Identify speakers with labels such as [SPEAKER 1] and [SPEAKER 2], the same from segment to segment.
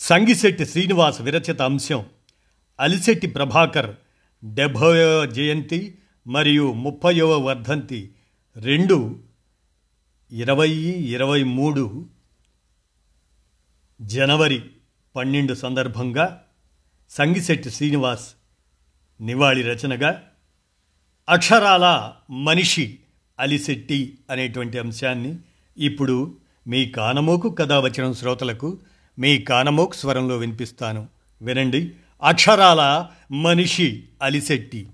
[SPEAKER 1] సంగిశెట్టి శ్రీనివాస్ విరచిత అంశం అలిశెట్టి ప్రభాకర్ డెబ్భైవ జయంతి మరియు ముప్పైవ వర్ధంతి రెండు ఇరవై ఇరవై మూడు జనవరి పన్నెండు సందర్భంగా సంగిశెట్టి శ్రీనివాస్ నివాళి రచనగా అక్షరాల మనిషి అలిశెట్టి అనేటువంటి అంశాన్ని ఇప్పుడు మీ కానమోకు కథ వచ్చిన శ్రోతలకు మీ కానమోక్ స్వరంలో వినిపిస్తాను. వినండి. అక్షరాల మనిషి అలిశెట్టి.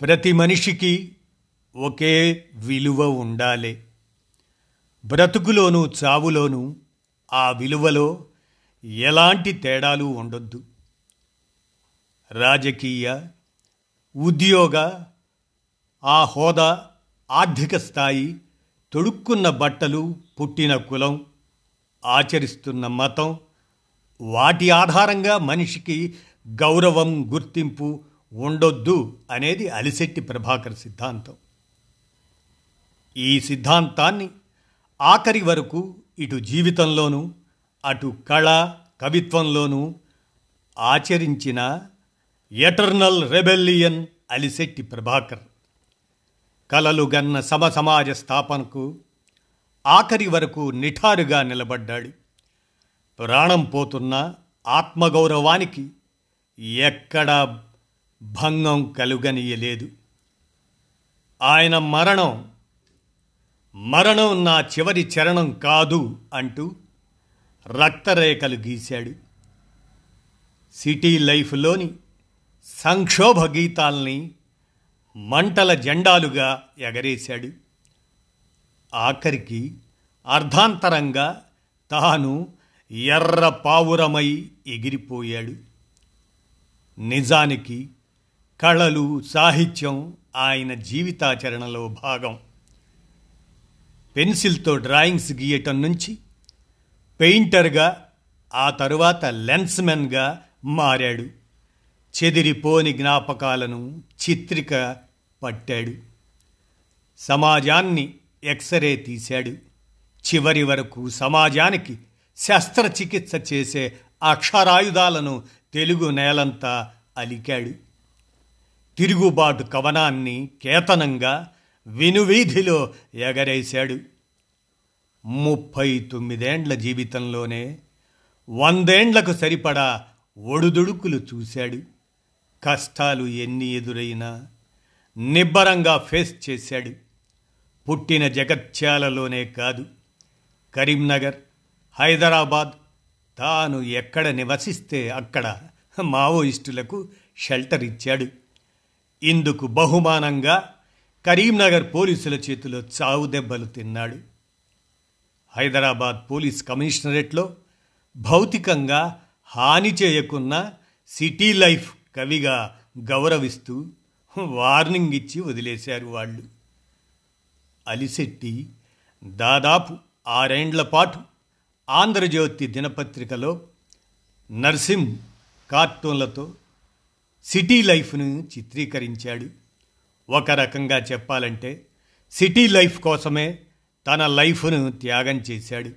[SPEAKER 1] ప్రతి మనిషికి ఒకే విలువ ఉండాలి. బ్రతుకులోను చావులోను ఆ విలువలో ఎలాంటి తేడాలు ఉండొద్దు. రాజకీయ ఉద్యోగ ఆ హోదా ఆర్థిక స్థాయి తొడుక్కున్న బట్టలు పుట్టిన కులం ఆచరిస్తున్న మతం వాటి ఆధారంగా మనిషికి గౌరవం గుర్తింపు ఉండొద్దు అనేది అలిశెట్టి ప్రభాకర్ సిద్ధాంతం. ఈ సిద్ధాంతాన్ని ఆఖరి వరకు ఇటు జీవితంలోనూ అటు కళ కవిత్వంలోనూ ఆచరించిన ఎటర్నల్ రెబెల్లియన్ అలిశెట్టి ప్రభాకర్. కలలు గన్న సమ సమాజ స్థాపనకు ఆఖరి వరకు నిఠారుగా నిలబడ్డాడు. ప్రాణం పోతున్న ఆత్మగౌరవానికి ఎక్కడా భంగం కలుగనీయలేదు. ఆయన మరణం మరణం నా చివరి చరణం కాదు అంటూ రక్తరేఖలు గీశాడు. సిటీ లైఫ్లోని సంక్షోభ గీతాల్ని మంటల జెండాలుగా ఎగరేశాడు. ఆఖరికి అర్ధాంతరంగా తాను ఎర్ర పావురమై ఎగిరిపోయాడు. నిజానికి కళలు సాహిత్యం ఆయన జీవితాచరణలో భాగం. పెన్సిల్తో డ్రాయింగ్స్ గీయటం నుంచి పెయింటర్గా ఆ తరువాత లెన్స్మెన్గా మారాడు. చెదిరిపోని జ్ఞాపకాలను చిత్రిక పట్టాడు. సమాజాన్ని ఎక్స్రే తీశాడు. చివరి వరకు సమాజానికి శస్త్రచికిత్స చేసే అక్షరాయుధాలను తెలుగు నేలంతా అలికాడు. తిరుగుబాటు కవనాన్ని కేతనంగా వినువీధిలో ఎగరేశాడు. ముప్పై తొమ్మిదేండ్ల జీవితంలోనే వందేండ్లకు సరిపడా ఒడుదుడుకులు చూశాడు. కష్టాలు ఎన్ని ఎదురైనా నిబ్బరంగా ఫేస్ చేశాడు. పుట్టిన జగత్యాలలోనే కాదు. కరీంనగర్ హైదరాబాద్ తాను ఎక్కడ నివసిస్తే అక్కడ మావోయిస్టులకు షెల్టర్ ఇచ్చాడు. ఇందుకు బహుమానంగా కరీంనగర్ పోలీసుల చేతిలో చావు దెబ్బలు తిన్నాడు. హైదరాబాద్ పోలీస్ కమిషనరేట్లో భౌతికంగా హాని చేయకున్న సిటీ లైఫ్ కవిగా గౌరవిస్తూ వార్నింగ్ ఇచ్చి వదిలేశారు వాళ్ళు. అలిశెట్టి దాదాపు ఆరేండ్ల పాటు ఆంధ్రజ్యోతి దినపత్రికలో నర్సింహ్ కార్టూన్లతో సిటీ లైఫ్ను చిత్రీకరించాడు. ఒక రకంగా చెప్పాలంటే సిటీ లైఫ్ కోసమే తన లైఫ్ను త్యాగం చేశాడు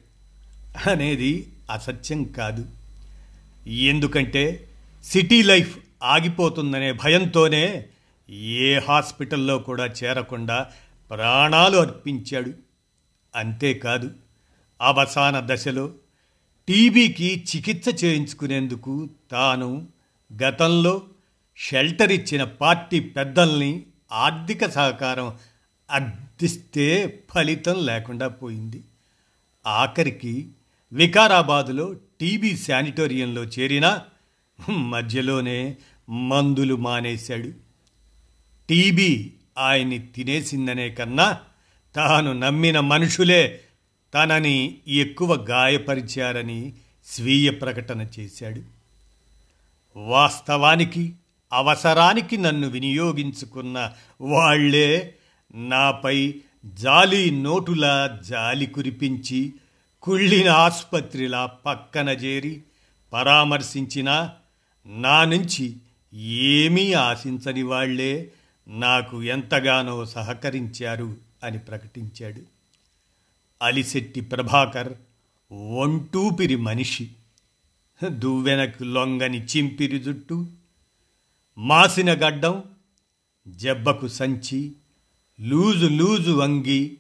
[SPEAKER 1] అనేది అసత్యం కాదు. ఎందుకంటే సిటీ లైఫ్ ఆగిపోతుందనే భయంతోనే ఏ హాస్పిటల్లో కూడా చేరకుండా ప్రాణాలు అర్పించాడు. అంతేకాదు అవసాన దశలో టీబీకి చికిత్స చేయించుకునేందుకు తాను గతంలో షెల్టర్ ఇచ్చిన పార్టీ పెద్దల్ని ఆర్థిక సహకారం అర్థిస్తే ఫలితం లేకుండా పోయింది. ఆఖరికి వికారాబాదులో టీబీ శానిటోరియంలో చేరినా మధ్యలోనే మందులు మానేశాడు. టీబీ ఆయన్ని తినేసిందనే కన్నా తాను నమ్మిన మనుషులే తనని ఎక్కువ గాయపరిచారని స్వీయ ప్రకటన చేశాడు. వాస్తవానికి అవసరానికి నన్ను వినియోగించుకున్న వాళ్ళే నాపై జాలి నోటులా జాలి కురిపించి కుళ్ళిన ఆసుపత్రిలా పక్కన చేరి పరామర్శించినా నా నుంచి ఏమీ ఆశించని వాళ్ళే నాకు ఎంతగానో సహకరించారు అని ప్రకటించాడు. అలిశెట్టి ప్రభాకర్ ఒంటూపిరి మనిషి. దువ్వెనకు లొంగని చింపిరి జుట్టు. మాసిన గడ్డం జబ్బకు సంచి లూజు లూజు వంగి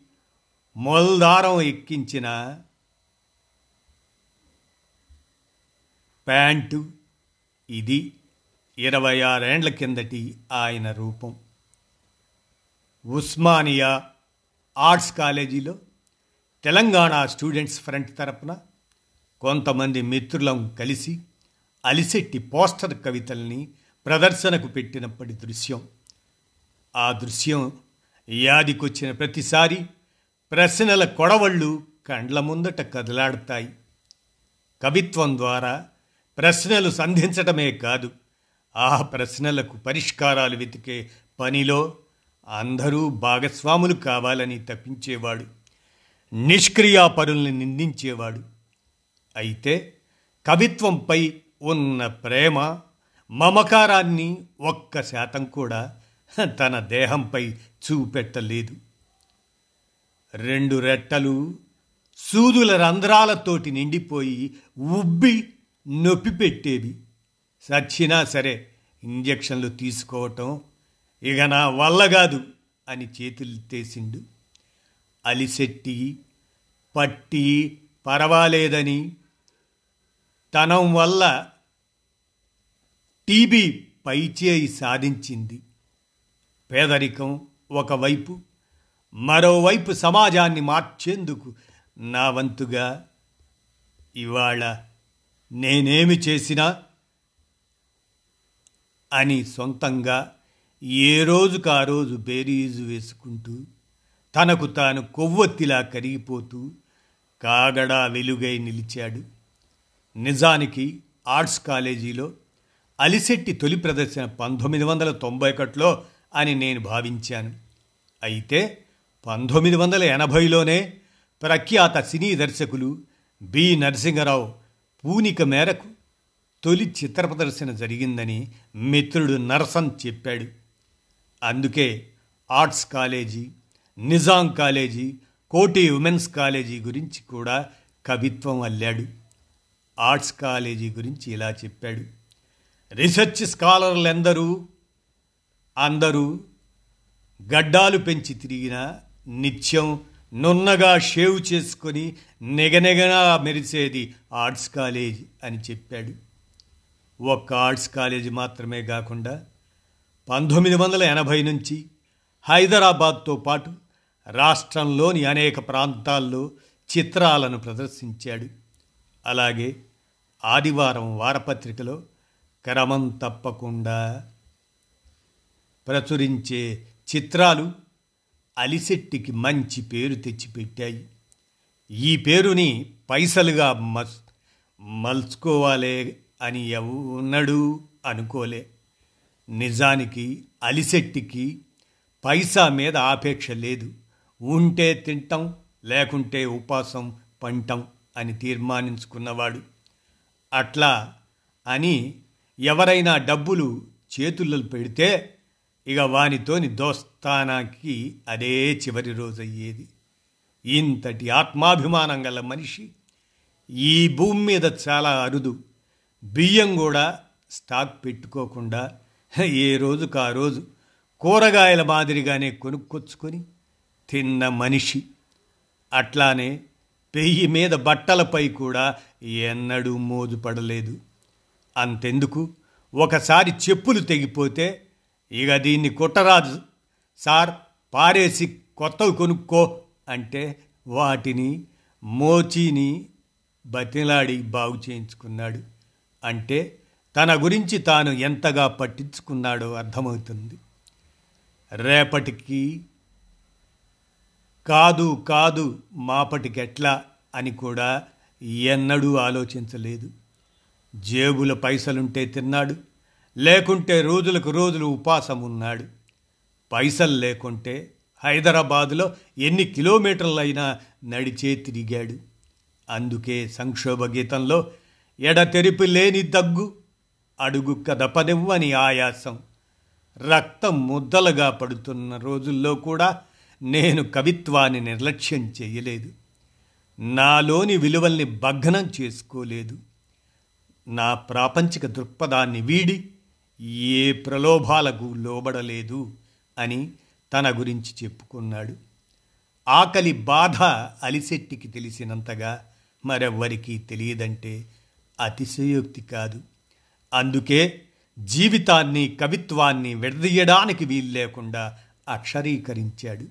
[SPEAKER 1] మొల్దారం ఎక్కించిన ప్యాంటు ఇది. ఇరవై ఆరేండ్ల కిందటి ఆయన రూపం. ఉస్మానియా ఆర్ట్స్ కాలేజీలో తెలంగాణ స్టూడెంట్స్ ఫ్రంట్ తరపున కొంతమంది మిత్రులం కలిసి అలిసెట్టి పోస్టర్ కవితల్ని ప్రదర్శనకు పెట్టినప్పటి దృశ్యం. ఆ దృశ్యం యాదికొచ్చిన ప్రతిసారి ప్రశ్నల కొడవళ్ళు కండ్ల ముందట కదలాడతాయి. కవిత్వం ద్వారా ప్రశ్నలు సంధించటమే కాదు ఆ ప్రశ్నలకు పరిష్కారాలు వెతికే పనిలో అందరూ భాగస్వాములు కావాలని తప్పించేవాడు. నిష్క్రియాపరుల్ని నిందించేవాడు. అయితే కవిత్వంపై ఉన్న ప్రేమ మమకారాన్ని ఒక్క శాతం కూడా తన దేహంపై చూపెట్టలేదు. రెండు రెట్టలు సూదుల రంధ్రాలతోటి నిండిపోయి ఉబ్బి నొప్పి పెట్టేవి సచ్చినా సరే ఇంజక్షన్లు తీసుకోవటం ఇక నా వల్ల కాదు అని చేతులు తీసిండు. అలిసెట్టి పట్టి పర్వాలేదని తనం వల్ల టీబీ పైచేయి సాధించింది. పేదరికం ఒకవైపు మరోవైపు సమాజాన్ని మార్చేందుకు నా వంతుగా ఇవాళ నేనేమి చేసినా అని సొంతంగా ఏ రోజుకు ఆ రోజు బేరీజు వేసుకుంటూ తనకు తాను కొవ్వొత్తిలా కరిగిపోతూ కాగడా వెలుగై నిలిచాడు. నిజానికి ఆర్ట్స్ కాలేజీలో అలిశెట్టి తొలి ప్రదర్శన పంతొమ్మిది వందల తొంభై ఒకటిలో అని నేను భావించాను. అయితే పంతొమ్మిది వందల ఎనభైలోనే ప్రఖ్యాత సినీ దర్శకులు బి నరసింహరావు పూనిక మేరకు తొలి చిత్ర ప్రదర్శన జరిగిందని మిత్రుడు నరసన్ చెప్పాడు. అందుకే arts college Nizam college Koti women's college గురించి కూడా కవిత్వం అల్లాడు. ఆర్ట్స్ కాలేజీ గురించి ఇలా చెప్పాడు. రీసెర్చ్ స్కాలర్లందరూ అందరూ గడ్డాలు పెంచి తిరిగిన నిత్యం నున్నగా షేవ్ చేసుకొని నెగనెగనా మెరిసేది ఆర్ట్స్ కాలేజ్ అని చెప్పాడు. ఒక్క ఆర్ట్స్ కాలేజీ మాత్రమే కాకుండా పంతొమ్మిది వందల ఎనభై నుంచి హైదరాబాద్తో పాటు రాష్ట్రంలోని అనేక ప్రాంతాల్లో చిత్రాలను ప్రదర్శించాడు. అలాగే ఆదివారం వారపత్రికలో క్రమం తప్పకుండా ప్రచురించే చిత్రాలు అలిశెట్టికి మంచి పేరు తెచ్చిపెట్టాయి. ఈ పేరుని పైసలుగా మస్ మలుచుకోవాలే అని ఎవడు అనుకోలే. నిజానికి అలిశెట్టికి పైసా మీద ఆపేక్ష లేదు. ఉంటే తింటాం లేకుంటే ఉపాసం పంటం అని తీర్మానించుకున్నవాడు. అట్లా అని ఎవరైనా డబ్బులు చేతుల్లో పెడితే ఇక వానితోని దోస్తానాకి అదే చివరి రోజయ్యేది. ఇంతటి ఆత్మాభిమానం గల మనిషి ఈ భూమి మీద చాలా అరుదు. బియ్యం కూడా స్టాక్ పెట్టుకోకుండా ఏ రోజుకు ఆ రోజు కూరగాయల మాదిరిగానే కొనుక్కొచ్చుకొని తిన్న మనిషి. అట్లానే పెయ్యి మీద బట్టలపై కూడా ఎన్నడూ మోజుపడలేదు అంతెందుకు? ఒకసారి చెప్పులు తెగిపోతే ఇక దీన్ని కుట్టరాదు. సార్ పారేసి కొత్తవి కొనుక్కో అంటే వాటిని మోచిని బతిలాడి బాగు చేయించుకున్నాడు. అంటే తన గురించి తాను ఎంతగా పట్టించుకున్నాడో అర్థమవుతుంది. రేపటికి కాదు కాదు మాపటికెట్లా అని కూడా ఎన్నడూ ఆలోచించలేదు. జేబుల పైసలుంటే తిన్నాడు లేకుంటే రోజులకు రోజులు ఉపాసం ఉన్నాడు పైసలు లేకుంటే హైదరాబాదులో ఎన్ని కిలోమీటర్లైనా నడిచే తిరిగాడు. అందుకే సంక్షోభ గీతంలో ఎడతెరిపి లేని దగ్గు అడుగు కదపనివ్వని ఆయాసం. రక్తం ముద్దలుగా పడుతున్న రోజుల్లో కూడా నేను కవిత్వాన్ని నిర్లక్ష్యం చేయలేదు. నాలోని విలువల్ని భగ్నం చేసుకోలేదు. నా ప్రాపంచిక దృక్పథాన్ని వీడి ఏ ప్రలోభాలకు లోబడలేదు అని తన గురించి చెప్పుకున్నాడు. ఆకలి బాధ అలిశెట్టికి తెలిసినంతగా మరెవ్వరికీ తెలియదంటే అతిశయోక్తి కాదు. అందుకే జీవితాన్ని కవిత్వాన్ని విడదీయడానికి వీల్లేకుండా అక్షరీకరించాడు.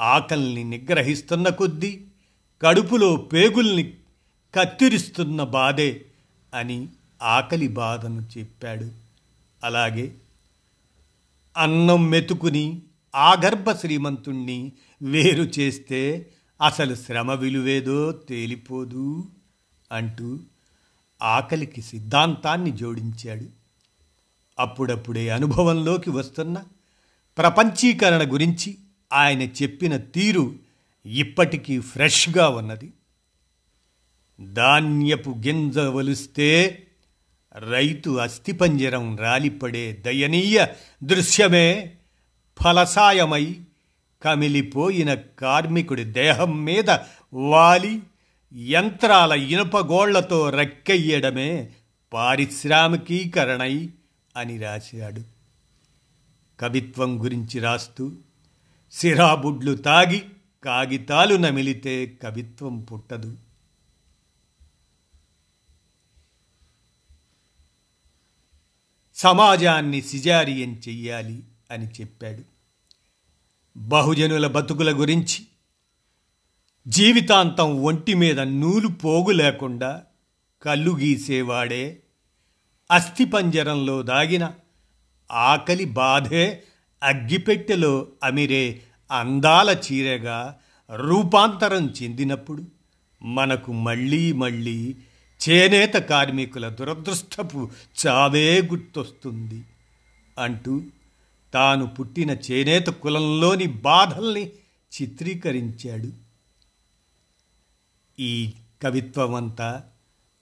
[SPEAKER 1] ఆకల్ని నిగ్రహిస్తున్న కొద్దీ కడుపులో పేగుల్ని కత్తిరిస్తున్న బాధే అని ఆకలి బాధను చెప్పాడు. అలాగే అన్నం మెతుకుని ఆగర్భ శ్రీమంతుణ్ణి వేరు చేస్తే అసలు శ్రమ విలువేదో తేలిపోదు అంటూ ఆకలికి సిద్ధాంతాన్ని జోడించాడు. అప్పుడప్పుడే అనుభవంలోకి వస్తున్న ప్రపంచీకరణ గురించి ఆయన చెప్పిన తీరు ఇప్పటికీ ఫ్రెష్గా ఉన్నది. ధాన్యపు గింజ వలుస్తే రైతు అస్థిపంజరం రాలిపడే దయనీయ దృశ్యమే ఫలసాయమై కమిలిపోయిన కార్మికుడి దేహం మీద వాలి యంత్రాల ఇనుపగోళ్ళతో రెక్కెయ్యడమే పారిశ్రామికీకరణై అని రాశాడు. కవిత్వం గురించి రాస్తూ సిరాబుడ్లు తాగి కాగితాలు నమిలితే కవిత్వం పుట్టదు. సమాజాన్ని సిజారియం చెయ్యాలి అని చెప్పాడు. బహుజనుల బతుకుల గురించి జీవితాంతం ఒంటి మీద నూలు పోగు లేకుండా కళ్ళు గీసేవాడే అస్థిపంజరంలో దాగిన ఆకలి బాధే అగ్గిపెట్టెలో అమిరే అందాల చీరగా రూపాంతరం చెందినప్పుడు మనకు మళ్ళీ మళ్ళీ చేనేత కార్మికుల దురదృష్టపు చావే గుర్తొస్తుంది అంటూ తాను పుట్టిన చేనేత కులంలోని బాధల్ని చిత్రీకరించాడు. ఈ కవిత్వమంతా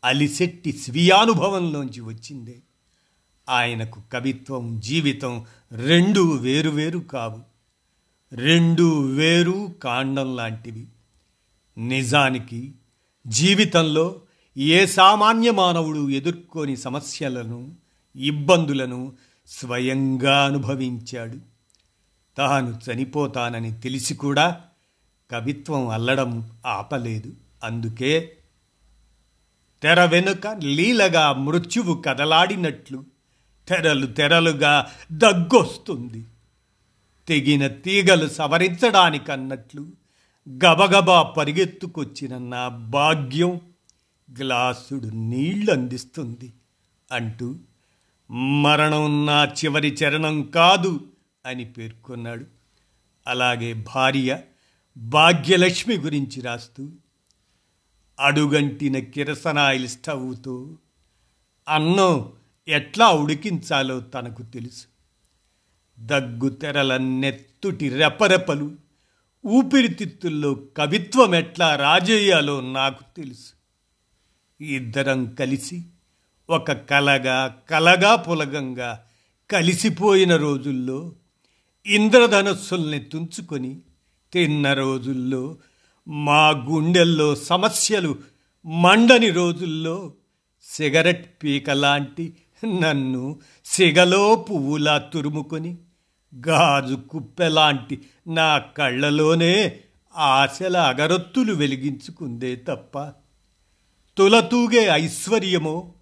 [SPEAKER 1] అలిశెట్టి స్వీయానుభవంలోంచి వచ్చిందే. ఆయనకు కవిత్వం జీవితం రెండు వేరువేరు కావు. రెండు వేరు కాండం లాంటివి. నిజానికి జీవితంలో ఏ సామాన్య మానవుడు ఎదుర్కొని సమస్యలను ఇబ్బందులను స్వయంగా అనుభవించాడు. తాను చనిపోతానని తెలిసి కూడా కవిత్వం అల్లడం ఆపలేదు. అందుకే తెర వెనుక లీలగా మృత్యువు కదలాడినట్లు తెరలు తెరలుగా దగ్గొస్తుంది. తెగిన తీగలు సవరించడానికన్నట్లు గబగబా పరిగెత్తుకొచ్చిన నా భాగ్యం గ్లాసుడు నీళ్ళందిస్తుంది అంటూ మరణం నా చివరి చరణం కాదు అని పేర్కొన్నాడు. అలాగే భార్య భాగ్యలక్ష్మి గురించి రాస్తూ అడుగంటిన కిరసనాయిల్ స్టవ్తో అన్నం ఎట్లా ఉడికించాలో తనకు తెలుసు. దగ్గు తెరల నెత్తుటి రెపరెపలు ఊపిరితిత్తుల్లో కవిత్వం ఎట్లా రాజేయాలో నాకు తెలుసు. ఇద్దరం కలిసి ఒక కలగా కలగా పులగంగా కలిసిపోయిన రోజుల్లో ఇంద్రధనస్సుల్ని తుంచుకొని తిన్న రోజుల్లో మా గుండెల్లో సమస్యలు మండని రోజుల్లో సిగరెట్ పీకలాంటి నన్ను సిగలో పువ్వులా తురుముకొని గాజు కుప్పెలాంటి నా కళ్ళలోనే ఆశల అగరొత్తులు వెలిగించుకుందే తప్ప తులతూగే ఐశ్వర్యమో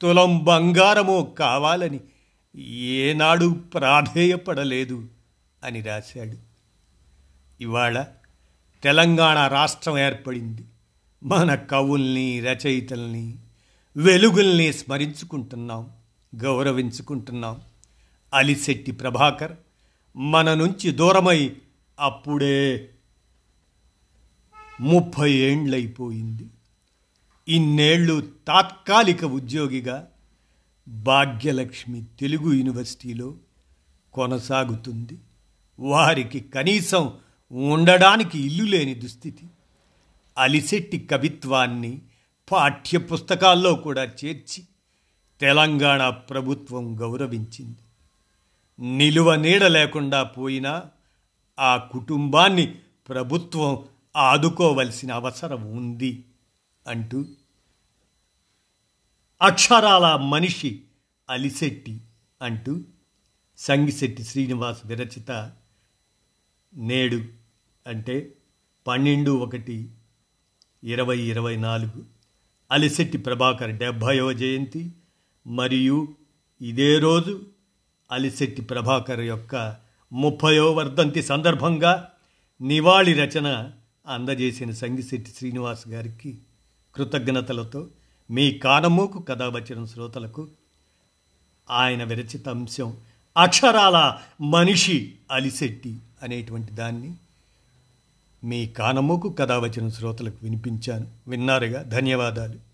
[SPEAKER 1] తులం బంగారమో కావాలని ఏనాడు ప్రాధేయపడలేదు అని రాశాడు. ఇవాళ తెలంగాణ రాష్ట్రం ఏర్పడింది. మన కవుల్ని రచయితల్ని వెలుగుల్ని స్మరించుకుంటున్నాం గౌరవించుకుంటున్నాం. అలిశెట్టి ప్రభాకర్ మన నుంచి దూరమై అప్పుడే ముప్పై ఏండ్లైపోయింది ఇన్నేళ్ళు తాత్కాలిక ఉద్యోగిగా భాగ్యలక్ష్మి తెలుగు యూనివర్సిటీలో కొనసాగుతుంది. వారికి కనీసం ఉండడానికి ఇల్లు లేని దుస్థితి. అలిశెట్టి కవిత్వాన్ని పాఠ్యపుస్తకాల్లో కూడా చేర్చి తెలంగాణ ప్రభుత్వం గౌరవించింది. నిలువ నీడ లేకుండా పోయినా ఆ కుటుంబాన్ని ప్రభుత్వం ఆదుకోవలసిన అవసరం ఉంది అంటూ అక్షరాల మనిషి అలిశెట్టి అంటూ సంగిశెట్టి శ్రీనివాస్ విరచిత నేడు అంటే పన్నెండు ఒకటి ఇరవై ఇరవై నాలుగు అలిశెట్టి ప్రభాకర్ డెబ్భైవ జయంతి మరియు ఇదే రోజు అలిశెట్టి ప్రభాకర్ యొక్క ముప్పయో వర్ధంతి సందర్భంగా నివాళి రచన అందజేసిన సంగిశెట్టి శ్రీనివాస్ గారికి కృతజ్ఞతలతో మీ కానమూకు కథావచనం శ్రోతలకు ఆయన విరచిత అంశం అక్షరాల మనిషి అలిశెట్టి అనేటువంటి దాన్ని మీ కానమోకు కథావచనం శ్రోతలకు వినిపించాను. విన్నారుగా? ధన్యవాదాలు.